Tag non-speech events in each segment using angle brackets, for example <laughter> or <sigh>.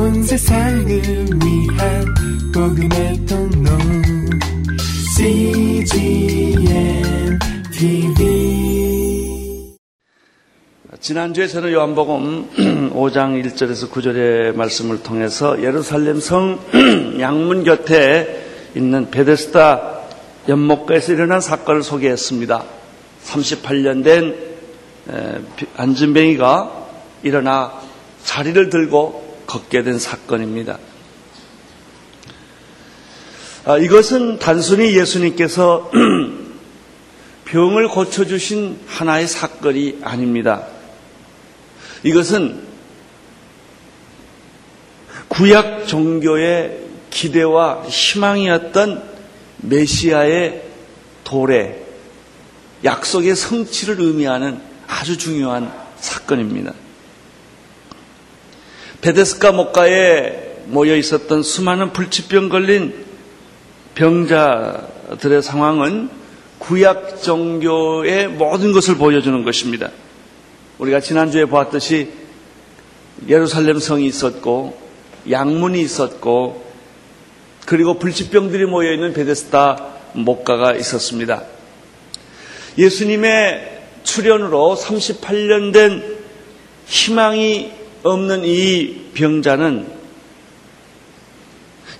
온 세상을 위한 복음의 통로 CGM TV 지난주에 저는 요한복음 5장 1절에서 9절의 말씀을 통해서 예루살렘 성 <clears throat> 양문 곁에 있는 베데스다 연못가에서 일어난 사건을 소개했습니다. 38년 된 안진뱅이가 일어나 자리를 들고 걷게 된 사건입니다. 아, 이것은 단순히 예수님께서 <clears throat> 병을 고쳐주신 하나의 사건이 아닙니다. 이것은 구약 종교의 기대와 희망이었던 메시아의 도래, 약속의 성취를 의미하는 아주 중요한 사건입니다. 베데스카 목가에 모여 있었던 수많은 불치병 걸린 병자들의 상황은 구약 종교의 모든 것을 보여주는 것입니다. 우리가 지난주에 보았듯이 예루살렘 성이 있었고 양문이 있었고 그리고 불치병들이 모여 있는 베데스다 목가가 있었습니다. 예수님의 출현으로 38년 된 희망이 없는 이 병자는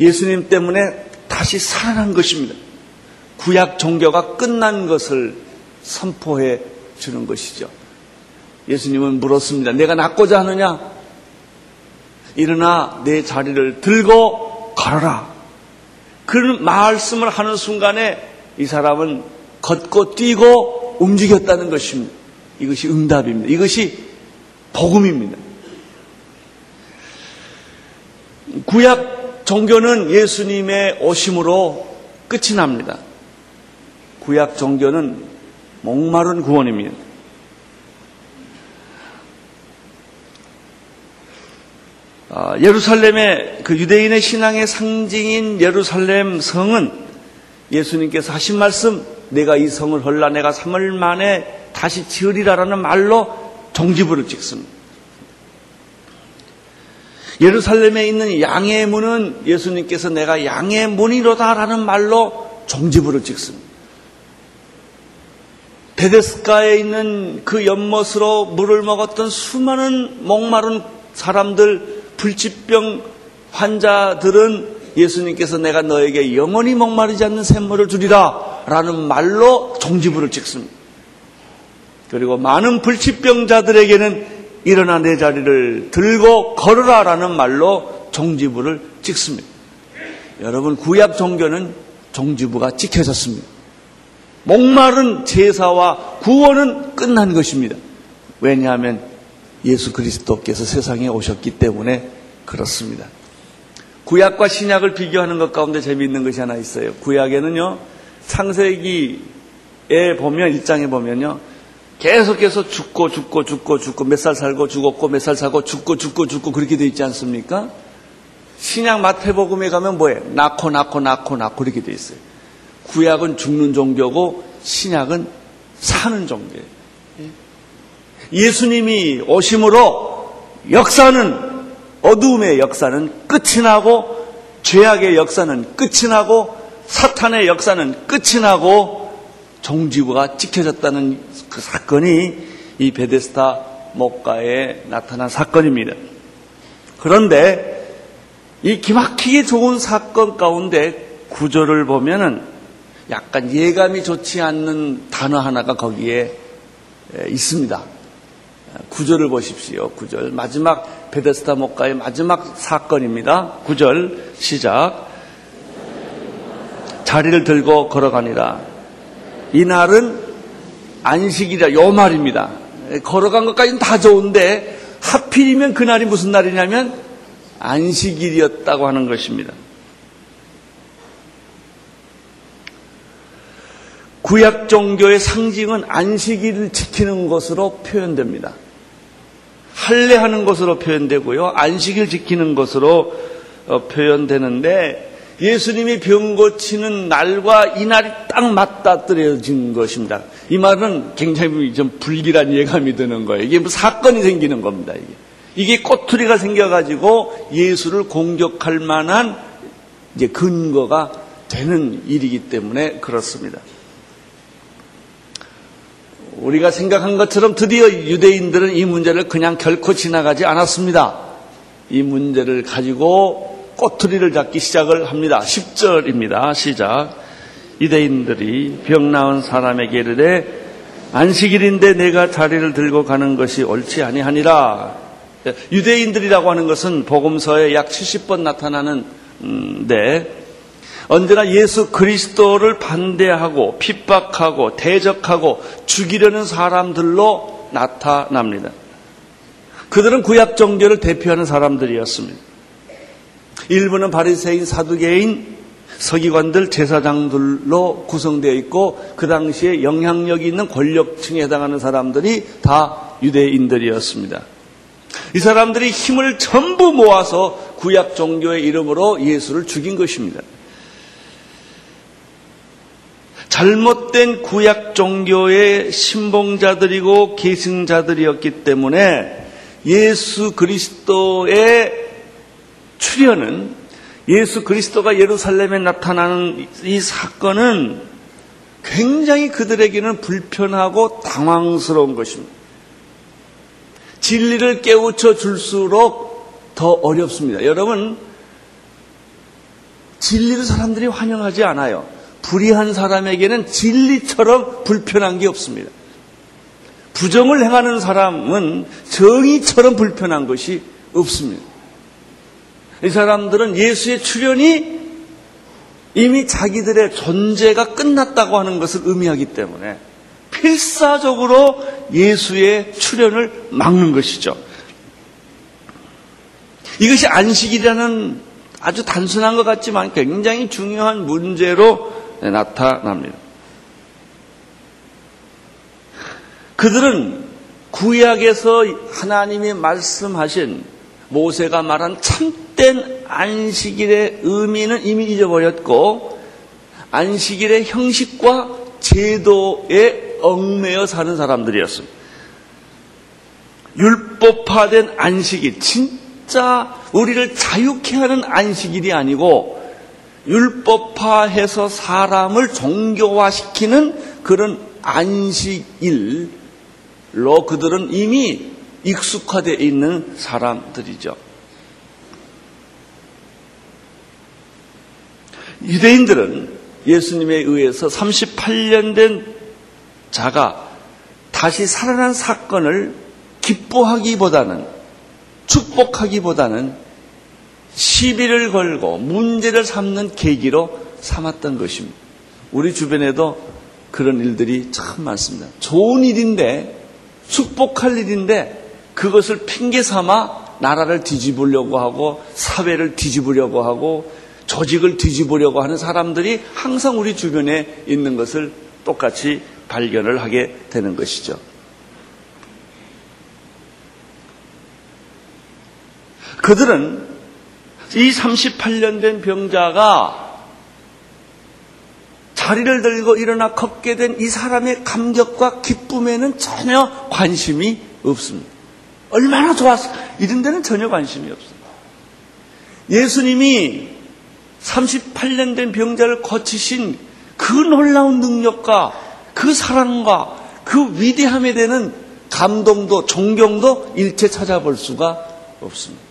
예수님 때문에 다시 살아난 것입니다. 구약 종교가 끝난 것을 선포해 주는 것이죠. 예수님은 물었습니다. 내가 낫고자 하느냐? 일어나 내 자리를 들고 걸어라. 그 말씀을 하는 순간에 이 사람은 걷고 뛰고 움직였다는 것입니다. 이것이 응답입니다. 이것이 복음입니다. 구약 종교는 예수님의 오심으로 끝이 납니다. 구약 종교는 목마른 구원입니다. 아, 예루살렘의 그 유대인의 신앙의 상징인 예루살렘 성은 예수님께서 하신 말씀, 내가 이 성을 헐라 내가 3월 만에 다시 지으리라라는 말로 종지부를 찍습니다. 예루살렘에 있는 양의 문은 예수님께서 내가 양의 문이로다라는 말로 종지부를 찍습니다. 베데스가에 있는 그 연못으로 물을 먹었던 수많은 목마른 사람들 불치병 환자들은 예수님께서 내가 너에게 영원히 목마르지 않는 샘물을 주리라 라는 말로 종지부를 찍습니다. 그리고 많은 불치병자들에게는 일어나 내 자리를 들고 걸으라 라는 말로 종지부를 찍습니다. 여러분, 구약 종교는 종지부가 찍혀졌습니다. 목마른 제사와 구원은 끝난 것입니다. 왜냐하면 예수 그리스도께서 세상에 오셨기 때문에 그렇습니다. 구약과 신약을 비교하는 것 가운데 재미있는 것이 하나 있어요. 구약에는요, 창세기에 보면, 일장에 보면요, 계속해서 죽고 죽고 죽고 죽고 몇 살 살고 죽었고 몇 살 살고 죽고 죽고 죽고 그렇게 돼 있지 않습니까? 신약 마태복음에 가면 뭐예요? 낳고 낳고 낳고 낳고 이렇게 돼 있어요. 구약은 죽는 종교고 신약은 사는 종교예요. 예수님이 오심으로 역사는 어두움의 역사는 끝이 나고 죄악의 역사는 끝이 나고 사탄의 역사는 끝이 나고 종지부가 찍혀졌다는 그 사건이 이 베데스타 목가에 나타난 사건입니다. 그런데 이 기막히게 좋은 사건 가운데 구조를 보면은 약간 예감이 좋지 않는 단어 하나가 거기에 있습니다. 구절을 보십시오. 구절. 마지막 베데스다 목가의 마지막 사건입니다. 구절 시작. 자리를 들고 걸어가니라. 이날은 안식이라 요 말입니다. 걸어간 것까지는 다 좋은데 하필이면 그날이 무슨 날이냐면 안식일이었다고 하는 것입니다. 구약 종교의 상징은 안식일을 지키는 것으로 표현됩니다. 할례하는 것으로 표현되고요. 안식일 지키는 것으로 어, 표현되는데 예수님이 병 고치는 날과 이 날이 딱 맞닥뜨려진 것입니다. 이 말은 굉장히 좀 불길한 예감이 드는 거예요. 이게 뭐 사건이 생기는 겁니다. 이게. 이게 꼬투리가 생겨가지고 예수를 공격할 만한 이제 근거가 되는 일이기 때문에 그렇습니다. 우리가 생각한 것처럼 드디어 유대인들은 이 문제를 그냥 결코 지나가지 않았습니다. 이 문제를 가지고 꼬투리를 잡기 시작을 합니다. 10절입니다. 시작. 유대인들이 병 나은 사람에게 이르되 안식일인데 내가 자리를 들고 가는 것이 옳지 아니하니라. 유대인들이라고 하는 것은 복음서에 약 70번 나타나는데 언제나 예수 그리스도를 반대하고 핍박하고 대적하고 죽이려는 사람들로 나타납니다. 그들은 구약 종교를 대표하는 사람들이었습니다. 일부는 바리새인, 사두개인, 서기관들, 제사장들로 구성되어 있고 그 당시에 영향력이 있는 권력층에 해당하는 사람들이 다 유대인들이었습니다. 이 사람들이 힘을 전부 모아서 구약 종교의 이름으로 예수를 죽인 것입니다. 잘못된 구약 종교의 신봉자들이고 계승자들이었기 때문에 예수 그리스도의 출현은 예수 그리스도가 예루살렘에 나타나는 이 사건은 굉장히 그들에게는 불편하고 당황스러운 것입니다. 진리를 깨우쳐 줄수록 더 어렵습니다. 여러분, 진리를 사람들이 환영하지 않아요. 불의한 사람에게는 진리처럼 불편한 게 없습니다. 부정을 행하는 사람은 정의처럼 불편한 것이 없습니다. 이 사람들은 예수의 출현이 이미 자기들의 존재가 끝났다고 하는 것을 의미하기 때문에 필사적으로 예수의 출현을 막는 것이죠. 이것이 안식이라는 아주 단순한 것 같지만 굉장히 중요한 문제로 나타납니다. 그들은 구약에서 하나님이 말씀하신 모세가 말한 참된 안식일의 의미는 이미 잊어버렸고 안식일의 형식과 제도에 얽매여 사는 사람들이었습니다. 율법화된 안식일, 진짜 우리를 자유케 하는 안식일이 아니고 율법화해서 사람을 종교화시키는 그런 안식일로 그들은 이미 익숙화되어 있는 사람들이죠. 유대인들은 예수님에 의해서 38년 된 자가 다시 살아난 사건을 기뻐하기보다는 축복하기보다는 시비를 걸고 문제를 삼는 계기로 삼았던 것입니다. 우리 주변에도 그런 일들이 참 많습니다. 좋은 일인데 축복할 일인데 그것을 핑계 삼아 나라를 뒤집으려고 하고 사회를 뒤집으려고 하고 조직을 뒤집으려고 하는 사람들이 항상 우리 주변에 있는 것을 똑같이 발견을 하게 되는 것이죠. 그들은 이 38년 된 병자가 자리를 들고 일어나 걷게 된 이 사람의 감격과 기쁨에는 전혀 관심이 없습니다. 얼마나 좋았어. 이런 데는 전혀 관심이 없습니다. 예수님이 38년 된 병자를 거치신 그 놀라운 능력과 그 사랑과 그 위대함에 대한 감동도 존경도 일체 찾아볼 수가 없습니다.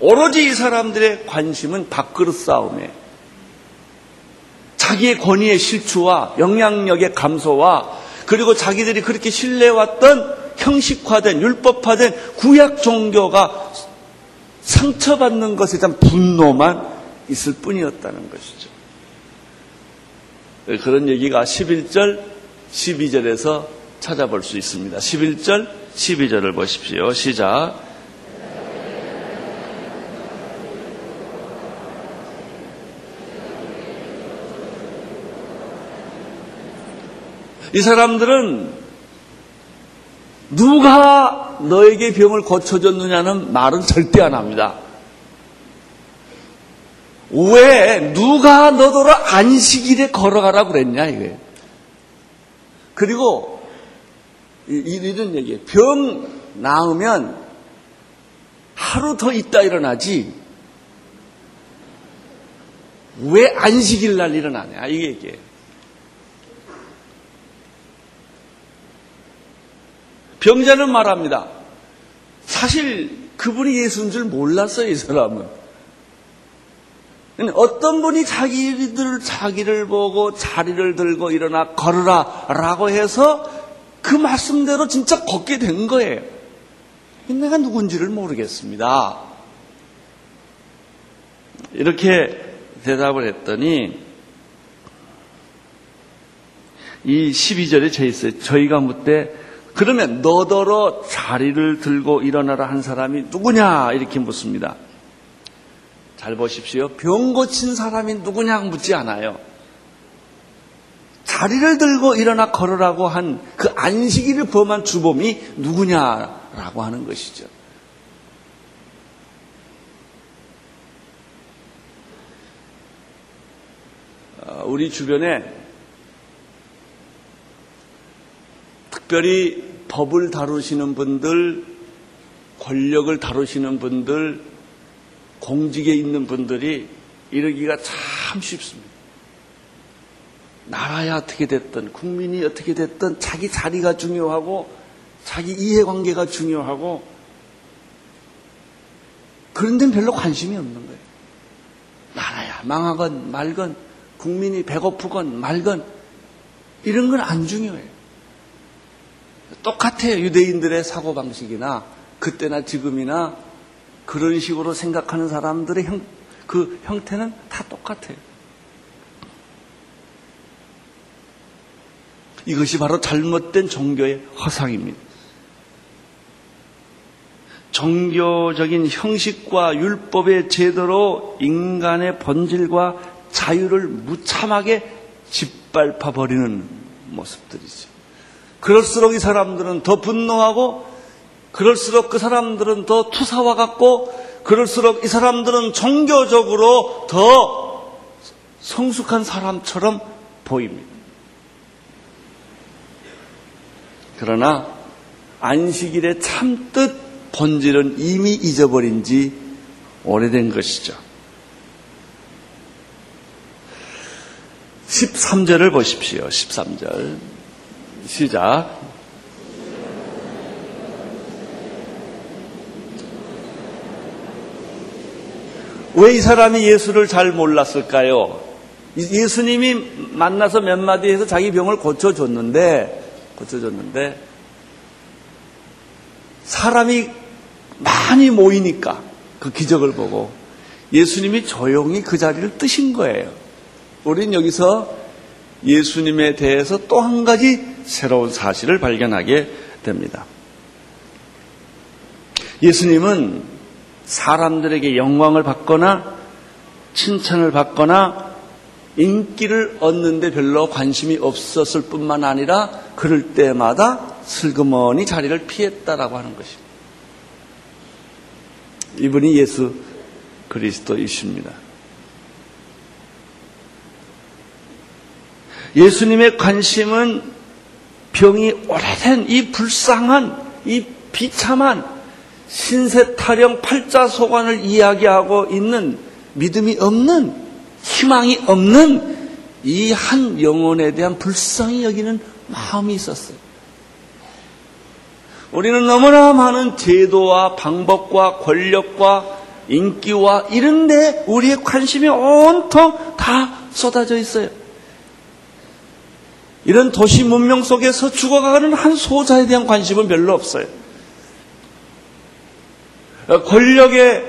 오로지 이 사람들의 관심은 밥그릇 싸움에 자기의 권위의 실추와 영향력의 감소와 그리고 자기들이 그렇게 신뢰해왔던 형식화된 율법화된 구약 종교가 상처받는 것에 대한 분노만 있을 뿐이었다는 것이죠. 그런 얘기가 11절, 12절에서 찾아볼 수 있습니다. 11절, 12절을 보십시오. 시작. 이 사람들은 누가 너에게 병을 고쳐줬느냐는 말은 절대 안 합니다. 왜 누가 너더러 안식일에 걸어가라 그랬냐 이거예요. 그리고 이런 얘기예요. 병 나으면 하루 더 있다 일어나지. 왜 안식일 날 일어나냐 이게 이게 병자는 말합니다. 사실 그분이 예수인 줄 몰랐어요 이 사람은. 어떤 분이 자기들 자기를 보고 자리를 들고 일어나 걸으라 라고 해서 그 말씀대로 진짜 걷게 된 거예요. 내가 누군지를 모르겠습니다. 이렇게 대답을 했더니 이 12절에 쳐 있어요. 저희가 묻되 그러면 너더러 자리를 들고 일어나라 한 사람이 누구냐 이렇게 묻습니다. 잘 보십시오. 병 고친 사람이 누구냐 묻지 않아요. 자리를 들고 일어나 걸으라고 한 그 안식일을 범한 주범이 누구냐라고 하는 것이죠. 어, 우리 주변에 특별히 법을 다루시는 분들, 권력을 다루시는 분들, 공직에 있는 분들이 이러기가 참 쉽습니다. 나라야 어떻게 됐든, 국민이 어떻게 됐든 자기 자리가 중요하고, 자기 이해관계가 중요하고, 그런 데는 별로 관심이 없는 거예요. 나라야 망하건 말건, 국민이 배고프건 말건, 이런 건 안 중요해요. 똑같아요. 유대인들의 사고방식이나, 그때나 지금이나, 그런 식으로 생각하는 사람들의 형, 그 형태는 다 똑같아요. 이것이 바로 잘못된 종교의 허상입니다. 종교적인 형식과 율법의 제도로 인간의 본질과 자유를 무참하게 짓밟아 버리는 모습들이죠. 그럴수록 이 사람들은 더 분노하고 그럴수록 그 사람들은 더 투사와 같고 그럴수록 이 사람들은 종교적으로 더 성숙한 사람처럼 보입니다. 그러나 안식일의 참뜻 본질은 이미 잊어버린 지 오래된 것이죠. 13절을 보십시오. 13절. 시작. 왜 이 사람이 예수를 잘 몰랐을까요? 예수님이 만나서 몇 마디 해서 자기 병을 고쳐줬는데, 고쳐줬는데, 사람이 많이 모이니까 그 기적을 보고 예수님이 조용히 그 자리를 뜨신 거예요. 우린 여기서 예수님에 대해서 또 한 가지 새로운 사실을 발견하게 됩니다. 예수님은 사람들에게 영광을 받거나 칭찬을 받거나 인기를 얻는데 별로 관심이 없었을 뿐만 아니라 그럴 때마다 슬그머니 자리를 피했다라고 하는 것입니다. 이분이 예수 그리스도이십니다. 예수님의 관심은 병이 오래된 이 불쌍한, 이 비참한 신세 타령 팔자소관을 이야기하고 있는 믿음이 없는, 희망이 없는 이 한 영혼에 대한 불쌍히 여기는 마음이 있었어요. 우리는 너무나 많은 제도와 방법과 권력과 인기와 이런데 우리의 관심이 온통 다 쏟아져 있어요. 이런 도시 문명 속에서 죽어가는 한 소자에 대한 관심은 별로 없어요. 권력의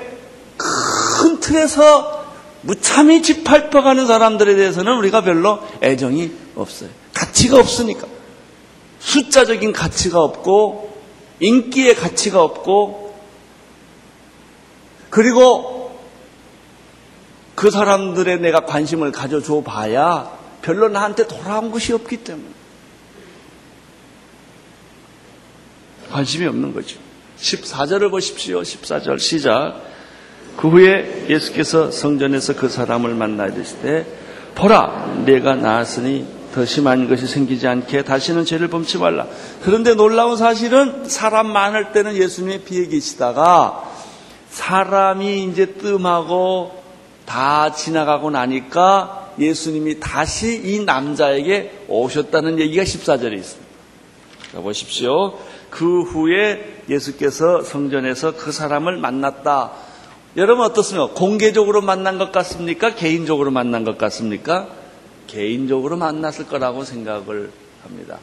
큰 틀에서 무참히 짓밟혀가는 사람들에 대해서는 우리가 별로 애정이 없어요. 가치가 없으니까. 숫자적인 가치가 없고, 인기의 가치가 없고, 그리고 그 사람들의 내가 관심을 가져줘 봐야 별로 나한테 돌아온 것이 없기 때문에. 관심이 없는 거죠. 14절을 보십시오. 14절 시작. 그 후에 예수께서 성전에서 그 사람을 만나 이르실 때 보라 내가 나았으니 더 심한 것이 생기지 않게 다시는 죄를 범치 말라. 그런데 놀라운 사실은 사람 많을 때는 예수님이 비에 계시다가 사람이 이제 뜸하고 다 지나가고 나니까 예수님이 다시 이 남자에게 오셨다는 얘기가 14절에 있습니다. 자, 보십시오. 그 후에 예수께서 성전에서 그 사람을 만났다. 여러분 어떻습니까? 공개적으로 만난 것 같습니까? 개인적으로 만난 것 같습니까? 개인적으로 만났을 거라고 생각을 합니다.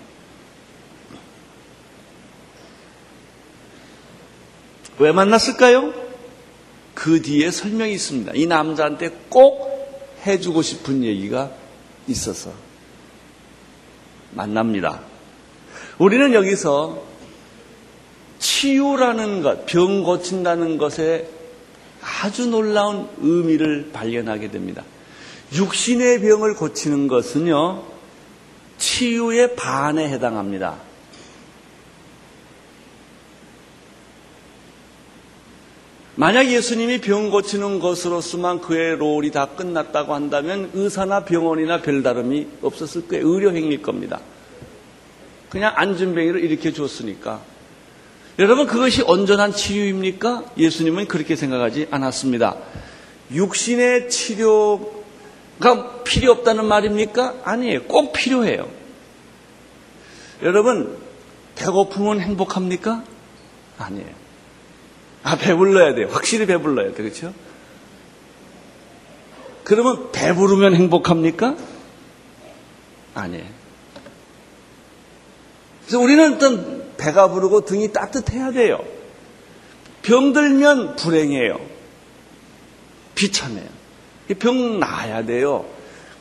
왜 만났을까요? 그 뒤에 설명이 있습니다. 이 남자한테 꼭 해주고 싶은 얘기가 있어서 만납니다. 우리는 여기서 치유라는 것, 병 고친다는 것에 아주 놀라운 의미를 발견하게 됩니다. 육신의 병을 고치는 것은요, 치유의 반에 해당합니다. 만약 예수님이 병 고치는 것으로서만 그의 롤이 다 끝났다고 한다면 의사나 병원이나 별다름이 없었을 거예요. 의료행위일 겁니다. 그냥 안전병이를 일으켜 줬으니까. 여러분 그것이 온전한 치유입니까? 예수님은 그렇게 생각하지 않았습니다. 육신의 치료가 필요 없다는 말입니까? 아니에요. 꼭 필요해요. 여러분 배고프면 행복합니까? 아니에요. 아, 배불러야 돼요. 확실히 배불러야 돼. 그렇죠? 그러면 배부르면 행복합니까? 아니에요. 그래서 우리는 어떤 배가 부르고 등이 따뜻해야 돼요. 병들면 불행해요. 비참해요. 병 나아야 돼요.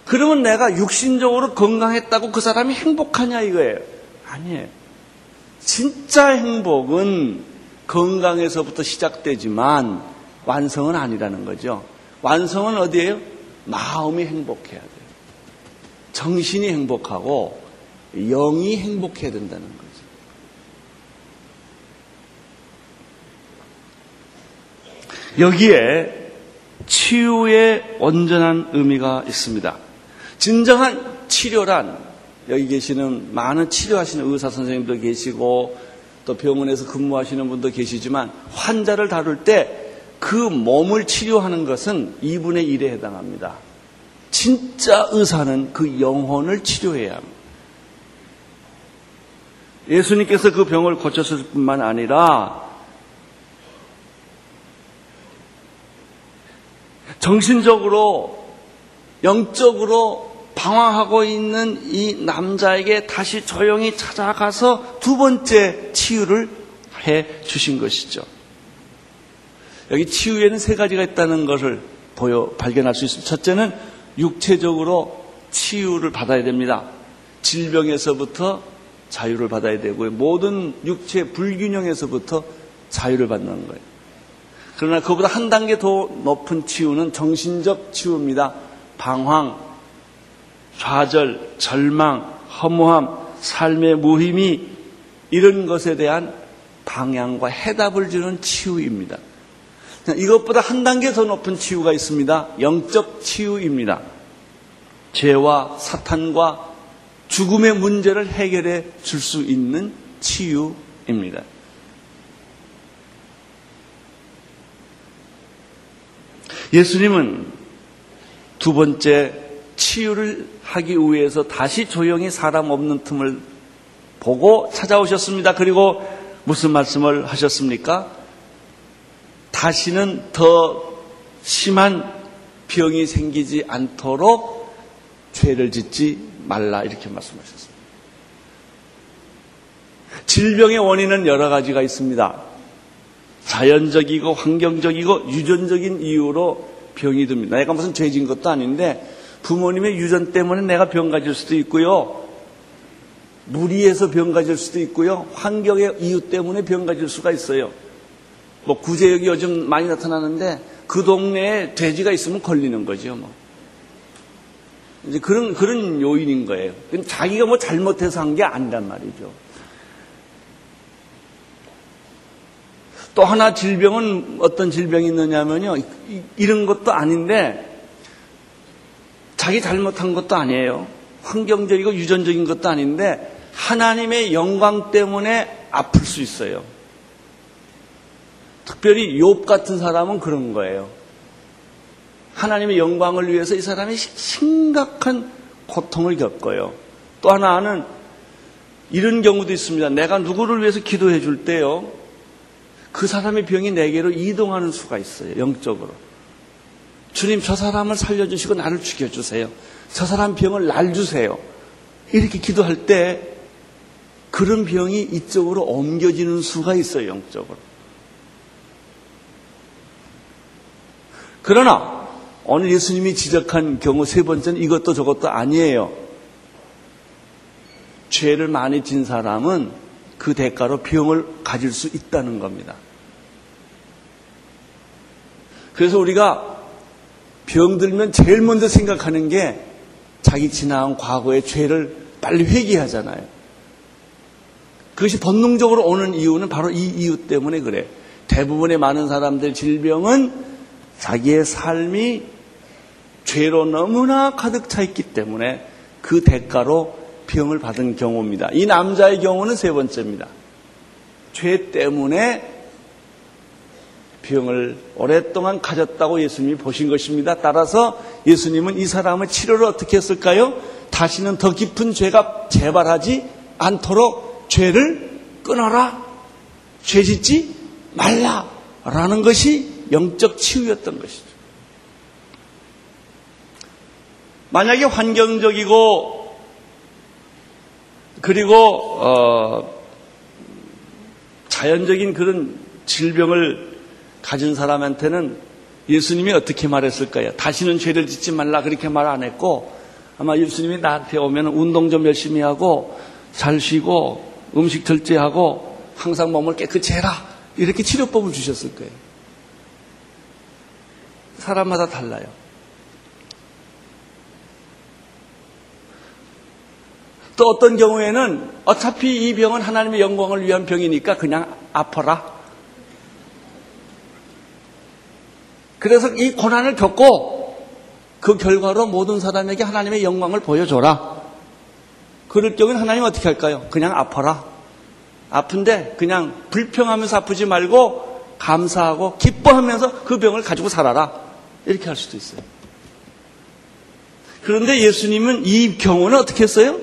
그러면 내가 육신적으로 건강했다고 그 사람이 행복하냐 이거예요. 아니에요. 진짜 행복은 건강에서부터 시작되지만 완성은 아니라는 거죠. 완성은 어디에요? 마음이 행복해야 돼요. 정신이 행복하고 영이 행복해야 된다는 거죠. 여기에 치유의 온전한 의미가 있습니다. 진정한 치료란 여기 계시는 많은 치료하시는 의사 선생님도 계시고 또 병원에서 근무하시는 분도 계시지만 환자를 다룰 때 그 몸을 치료하는 것은 2분의 1에 해당합니다. 진짜 의사는 그 영혼을 치료해야 합니다. 예수님께서 그 병을 고쳤을 뿐만 아니라 정신적으로, 영적으로 방황하고 있는 이 남자에게 다시 조용히 찾아가서 두 번째 치유를 해 주신 것이죠. 여기 치유에는 세 가지가 있다는 것을 보여 발견할 수 있습니다. 첫째는 육체적으로 치유를 받아야 됩니다. 질병에서부터 자유를 받아야 되고요. 모든 육체 불균형에서부터 자유를 받는 거예요. 그러나 그보다 한 단계 더 높은 치유는 정신적 치유입니다. 방황, 좌절, 절망, 허무함, 삶의 무힘이 이런 것에 대한 방향과 해답을 주는 치유입니다. 이것보다 한 단계 더 높은 치유가 있습니다. 영적 치유입니다. 죄와 사탄과 죽음의 문제를 해결해 줄 수 있는 치유입니다. 예수님은 두 번째 치유를 하기 위해서 다시 조용히 사람 없는 틈을 보고 찾아오셨습니다. 그리고 무슨 말씀을 하셨습니까? 다시는 더 심한 병이 생기지 않도록 죄를 짓지 말라 이렇게 말씀하셨습니다. 질병의 원인은 여러 가지가 있습니다. 자연적이고 환경적이고 유전적인 이유로 병이 듭니다. 내가 무슨 죄진 것도 아닌데 부모님의 유전 때문에 내가 병 가질 수도 있고요. 무리해서 병 가질 수도 있고요. 환경의 이유 때문에 병 가질 수가 있어요. 뭐 구제역이 요즘 많이 나타나는데 그 동네에 돼지가 있으면 걸리는 거죠. 뭐. 이제 그런 그런 요인인 거예요. 자기가 뭐 잘못해서 한 게 아니란 말이죠. 또 하나 질병은 어떤 질병이 있느냐면요. 이런 것도 아닌데 자기 잘못한 것도 아니에요. 환경적이고 유전적인 것도 아닌데 하나님의 영광 때문에 아플 수 있어요. 특별히 욥 같은 사람은 그런 거예요. 하나님의 영광을 위해서 이 사람이 심각한 고통을 겪어요. 또 하나는 이런 경우도 있습니다. 내가 누구를 위해서 기도해 줄 때요. 그 사람의 병이 내게로 이동하는 수가 있어요. 영적으로. 주님 저 사람을 살려주시고 나를 죽여주세요. 저 사람 병을 날 주세요. 이렇게 기도할 때 그런 병이 이쪽으로 옮겨지는 수가 있어요. 영적으로. 그러나 오늘 예수님이 지적한 경우 세 번째는 이것도 저것도 아니에요. 죄를 많이 진 사람은 그 대가로 병을 가질 수 있다는 겁니다. 그래서 우리가 병들면 제일 먼저 생각하는 게 자기 지나온 과거의 죄를 빨리 회개하잖아요. 그것이 본능적으로 오는 이유는 바로 이 이유 때문에 그래. 대부분의 많은 사람들 질병은 자기의 삶이 죄로 너무나 가득 차 있기 때문에 그 대가로 병을 받은 경우입니다. 이 남자의 경우는 세 번째입니다. 죄 때문에 병을 오랫동안 가졌다고 예수님이 보신 것입니다. 따라서 예수님은 이 사람의 치료를 어떻게 했을까요? 다시는 더 깊은 죄가 재발하지 않도록 죄를 끊어라. 죄 짓지 말라. 라는 것이 영적 치유였던 것이죠. 만약에 환경적이고 그리고 어, 자연적인 그런 질병을 가진 사람한테는 예수님이 어떻게 말했을까요? 다시는 죄를 짓지 말라 그렇게 말 안 했고 아마 예수님이 나한테 오면 운동 좀 열심히 하고 잘 쉬고 음식 절제하고 항상 몸을 깨끗이 해라 이렇게 치료법을 주셨을 거예요. 사람마다 달라요. 또 어떤 경우에는 어차피 이 병은 하나님의 영광을 위한 병이니까 그냥 아파라. 그래서 이 고난을 겪고 그 결과로 모든 사람에게 하나님의 영광을 보여줘라. 그럴 경우는 하나님 어떻게 할까요? 그냥 아파라. 아픈데 그냥 불평하면서 아프지 말고 감사하고 기뻐하면서 그 병을 가지고 살아라. 이렇게 할 수도 있어요. 그런데 예수님은 이 경우는 어떻게 했어요?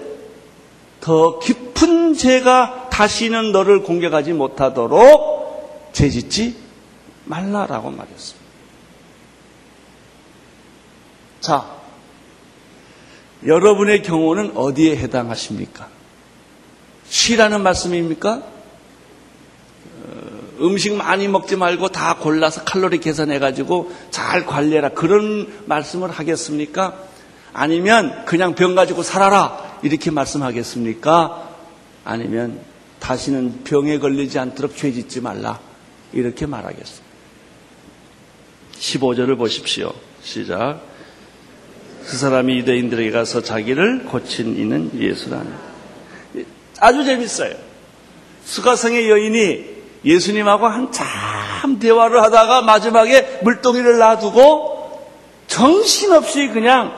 더 깊은 죄가 다시는 너를 공격하지 못하도록 죄짓지 말라라고 말했습니다. 자, 여러분의 경우는 어디에 해당하십니까? 쉬라는 말씀입니까? 어, 음식 많이 먹지 말고 다 골라서 칼로리 계산해가지고 잘 관리해라. 그런 말씀을 하겠습니까? 아니면 그냥 병 가지고 살아라. 이렇게 말씀하겠습니까? 아니면 다시는 병에 걸리지 않도록 죄 짓지 말라. 이렇게 말하겠습니다. 15절을 보십시오. 시작. 그 사람이 유대인들에게 가서 자기를 고친 이는 예수라는. 아주 재밌어요. 수가성의 여인이 예수님하고 한참 대화를 하다가 마지막에 물동이를 놔두고 정신없이 그냥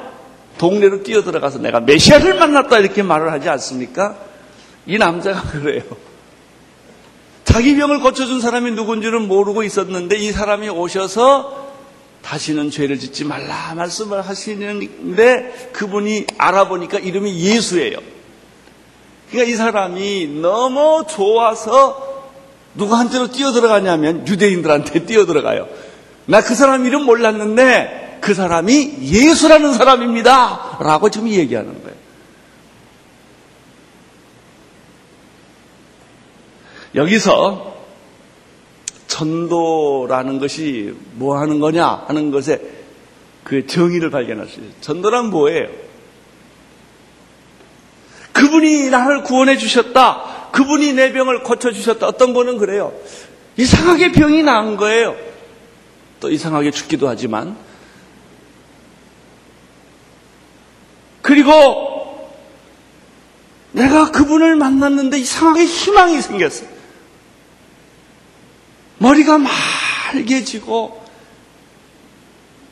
동네로 뛰어들어가서 내가 메시아를 만났다 이렇게 말을 하지 않습니까? 이 남자가 그래요. 자기 병을 고쳐준 사람이 누군지는 모르고 있었는데 이 사람이 오셔서 다시는 죄를 짓지 말라 말씀을 하시는데 그분이 알아보니까 이름이 예수예요. 그러니까 이 사람이 너무 좋아서 누구한테로 뛰어들어가냐면 유대인들한테 뛰어들어가요. 나 그 사람 이름 몰랐는데 그 사람이 예수라는 사람입니다. 라고 지금 얘기하는 거예요. 여기서 전도라는 것이 뭐 하는 거냐 하는 것에 그 정의를 발견할 수 있어요. 전도란 뭐예요? 그분이 나를 구원해 주셨다. 그분이 내 병을 고쳐 주셨다. 어떤 분은 그래요. 이상하게 병이 난 거예요. 또 이상하게 죽기도 하지만 그리고 내가 그분을 만났는데 이상하게 희망이 생겼어요. 머리가 맑게지고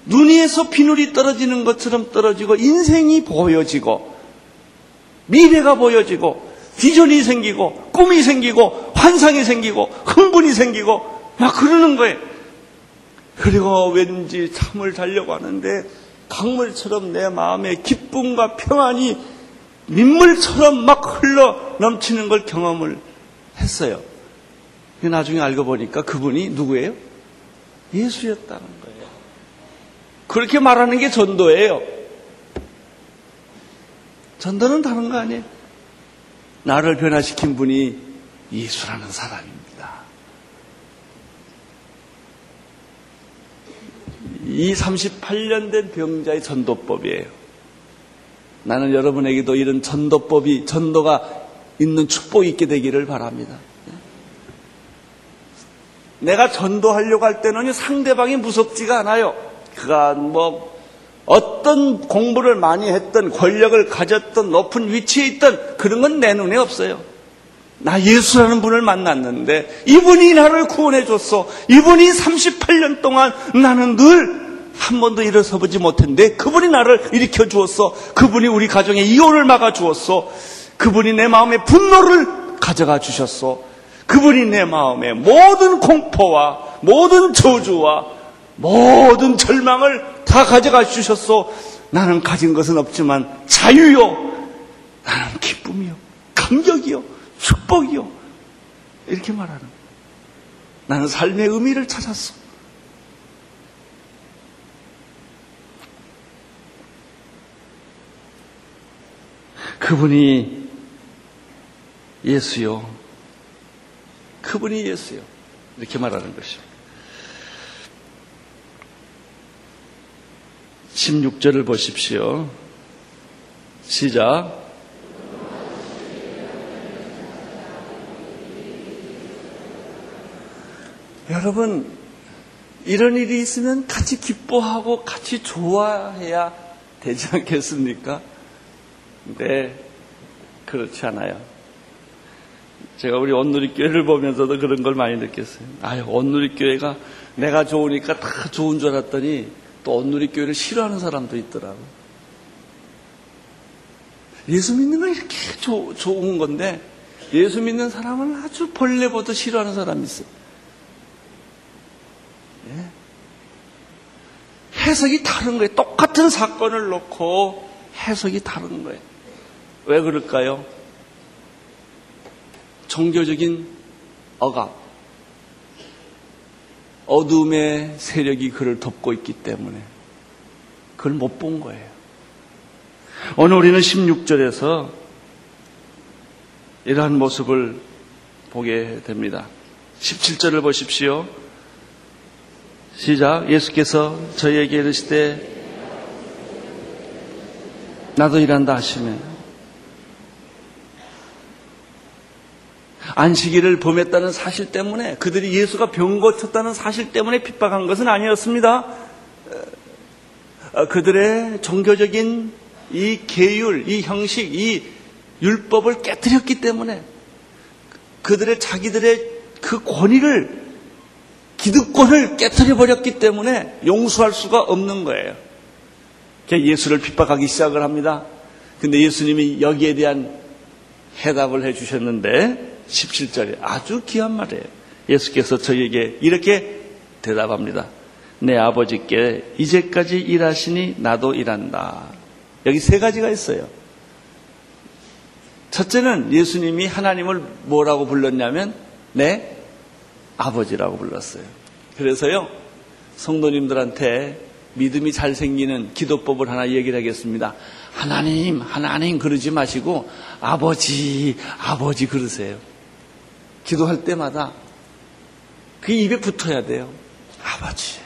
눈 위에서 비늘이 떨어지는 것처럼 떨어지고 인생이 보여지고 미래가 보여지고 비전이 생기고 꿈이 생기고 환상이 생기고 흥분이 생기고 막 그러는 거예요. 그리고 왠지 잠을 자려고 하는데 강물처럼 내 마음에 기쁨과 평안이 민물처럼 막 흘러 넘치는 걸 경험을 했어요. 나중에 알고 보니까 그분이 누구예요? 예수였다는 거예요. 그렇게 말하는 게 전도예요. 전도는 다른 거 아니에요? 나를 변화시킨 분이 예수라는 사람입니다. 이 38년 된 병자의 전도법이에요. 나는 여러분에게도 이런 전도법이, 전도가 있는 축복이 있게 되기를 바랍니다. 내가 전도하려고 할 때는 상대방이 무섭지가 않아요. 그가 뭐 어떤 공부를 많이 했던 권력을 가졌던 높은 위치에 있던 그런 건 내 눈에 없어요. 나 예수라는 분을 만났는데 이분이 나를 구원해 줬어. 이분이 38년 동안 나는 늘 한 번도 일어서 보지 못했는데 그분이 나를 일으켜 주었어. 그분이 우리 가정의 이혼을 막아 주었어. 그분이 내 마음의 분노를 가져가 주셨어. 그분이 내 마음의 모든 공포와 모든 저주와 모든 절망을 다 가져가 주셨어. 나는 가진 것은 없지만 자유요. 나는 기쁨이요. 감격이요. 축복이요. 이렇게 말하는. 나는 삶의 의미를 찾았어. 그분이 예수요. 그분이 예수요. 이렇게 말하는 것이요. 16절을 보십시오. 시작. 여러분, 이런 일이 있으면 같이 기뻐하고 같이 좋아해야 되지 않겠습니까? 네, 그렇지 않아요. 제가 우리 온누리교회를 보면서도 그런 걸 많이 느꼈어요. 아유, 온누리교회가 내가 좋으니까 다 좋은 줄 알았더니 또 온누리교회를 싫어하는 사람도 있더라고. 예수 믿는 건 이렇게 조, 좋은 건데 예수 믿는 사람은 아주 벌레보다 싫어하는 사람이 있어요. 예? 해석이 다른 거예요. 똑같은 사건을 놓고 해석이 다른 거예요. 왜 그럴까요? 종교적인 억압, 어둠의 세력이 그를 덮고 있기 때문에 그걸 못 본 거예요. 오늘 우리는 16절에서 이러한 모습을 보게 됩니다. 17절을 보십시오. 시작. 예수께서 저희에게 이르시되 나도 일한다 하시면 안식일을 범했다는 사실 때문에 그들이 예수가 병 고쳤다는 사실 때문에 핍박한 것은 아니었습니다. 어, 그들의 종교적인 이 계율, 이 형식, 이 율법을 깨뜨렸기 때문에 그들의 자기들의 그 권위를 기득권을 깨뜨려 버렸기 때문에 용서할 수가 없는 거예요. 예수를 핍박하기 시작을 합니다. 근데 예수님이 여기에 대한 해답을 해 주셨는데 17절에 아주 귀한 말이에요. 예수께서 저에게 이렇게 대답합니다. 내 아버지께 이제까지 일하시니 나도 일한다. 여기 세 가지가 있어요. 첫째는 예수님이 하나님을 뭐라고 불렀냐면 내 아버지라고 불렀어요. 그래서요, 성도님들한테 믿음이 잘 생기는 기도법을 하나 얘기를 하겠습니다. 하나님, 하나님 그러지 마시고 아버지, 아버지 그러세요. 기도할 때마다 그 입에 붙어야 돼요. 아버지.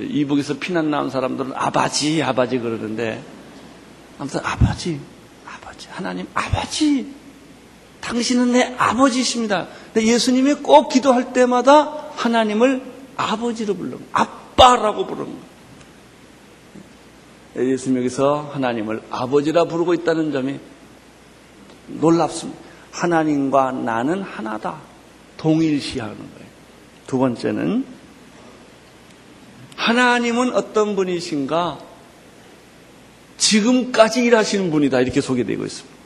이북에서 피난 나온 사람들은 아버지, 아버지 그러는데 아무튼 아버지, 아버지, 하나님 아버지. 당신은 내 아버지십니다. 근데 예수님이 꼭 기도할 때마다 하나님을 아버지로 부르는 아빠라고 부르는 거예요. 예수님 여기서 하나님을 아버지라 부르고 있다는 점이 놀랍습니다. 하나님과 나는 하나다. 동일시하는 거예요. 두 번째는 하나님은 어떤 분이신가? 지금까지 일하시는 분이다. 이렇게 소개되고 있습니다.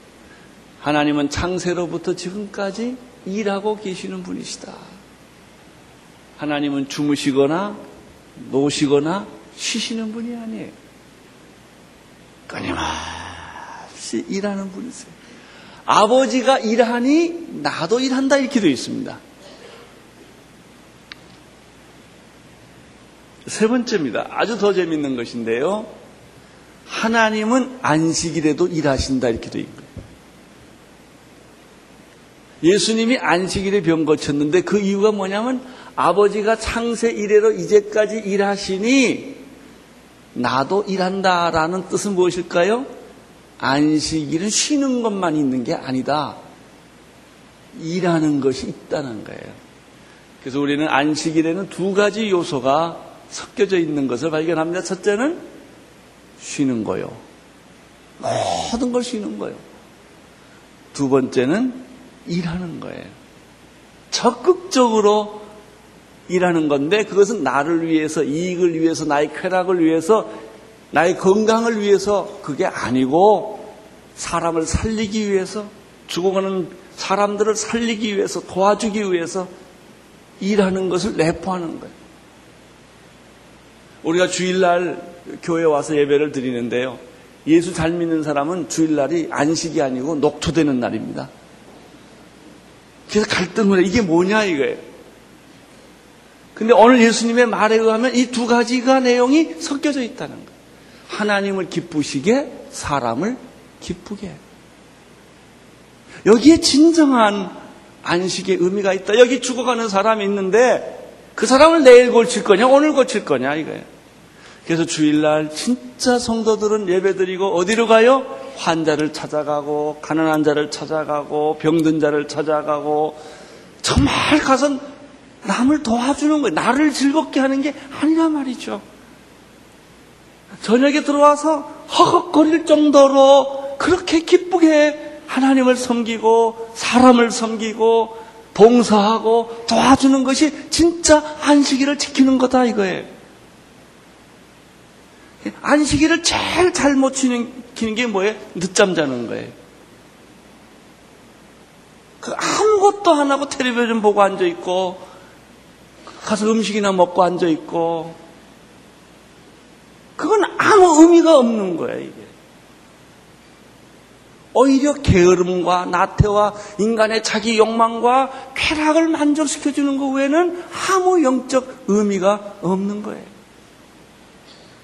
하나님은 창세로부터 지금까지 일하고 계시는 분이시다. 하나님은 주무시거나 노시거나 쉬시는 분이 아니에요. 끊임없이 일하는 분이세요. 아버지가 일하니 나도 일한다 이렇게 되어 있습니다. 세 번째입니다. 아주 더 재밌는 것인데요. 하나님은 안식일에도 일하신다 이렇게 되어 있고요. 예수님이 안식일에 병 고쳤는데 그 이유가 뭐냐면 아버지가 창세 이래로 이제까지 일하시니 나도 일한다라는 뜻은 무엇일까요? 안식일은 쉬는 것만 있는 게 아니다. 일하는 것이 있다는 거예요. 그래서 우리는 안식일에는 두 가지 요소가 섞여져 있는 것을 발견합니다. 첫째는 쉬는 거요. 모든 걸 쉬는 거요. 두 번째는 일하는 거예요. 적극적으로 일하는 건데 그것은 나를 위해서 이익을 위해서 나의 쾌락을 위해서 나의 건강을 위해서 그게 아니고 사람을 살리기 위해서 죽어가는 사람들을 살리기 위해서 도와주기 위해서 일하는 것을 내포하는 거예요. 우리가 주일날 교회 와서 예배를 드리는데요. 예수 잘 믿는 사람은 주일날이 안식이 아니고 녹초되는 날입니다. 그래서 갈등을 해. 이게 뭐냐 이거예요. 근데 오늘 예수님의 말에 의하면 이 두 가지가 내용이 섞여져 있다는 거예요. 하나님을 기쁘시게 사람을 기쁘게. 여기에 진정한 안식의 의미가 있다. 여기 죽어가는 사람이 있는데 그 사람을 내일 고칠 거냐 오늘 고칠 거냐 이거예요. 그래서 주일날 진짜 성도들은 예배드리고 어디로 가요? 환자를 찾아가고 가난한 자를 찾아가고 병든 자를 찾아가고 정말 가서 남을 도와주는 거예요. 나를 즐겁게 하는 게 아니라 말이죠. 저녁에 들어와서 허걱거릴 정도로 그렇게 기쁘게 하나님을 섬기고 사람을 섬기고 봉사하고 도와주는 것이 진짜 안식일을 지키는 거다 이거예요. 안식일을 제일 잘못 지키는 게 뭐예요? 늦잠 자는 거예요. 그 아무것도 안 하고 텔레비전 보고 앉아 있고 가서 음식이나 먹고 앉아 있고 그건 아무 의미가 없는 거예요, 이게. 오히려 게으름과 나태와 인간의 자기 욕망과 쾌락을 만족시켜주는 것 외에는 아무 영적 의미가 없는 거예요.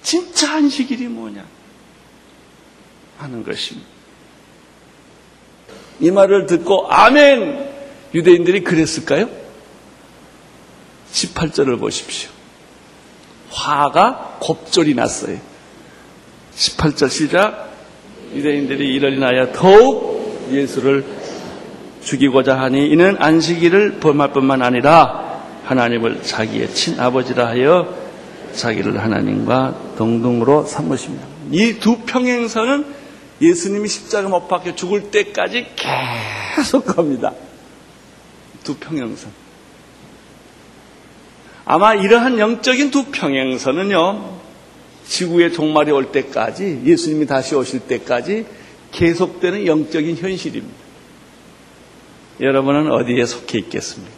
진짜 안식일이 뭐냐? 하는 것입니다. 이 말을 듣고 아멘! 유대인들이 그랬을까요? 18절을 보십시오. 화가 곱절이 났어요. 18절 시작. 유대인들이 인하여 더욱 예수를 죽이고자 하니 이는 안식일을 범할 뿐만 아니라 하나님을 자기의 친아버지라 하여 자기를 하나님과 동등으로 삼으십니다. 이 두 평행선은 예수님이 십자가 못 박혀 죽을 때까지 계속 갑니다. 두 평행선. 아마 이러한 영적인 두 평행선은요, 지구의 종말이 올 때까지, 예수님이 다시 오실 때까지 계속되는 영적인 현실입니다. 여러분은 어디에 속해 있겠습니까?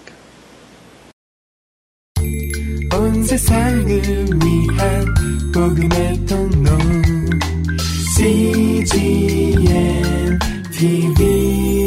온 세상을 위한 복음의 통로 CGM TV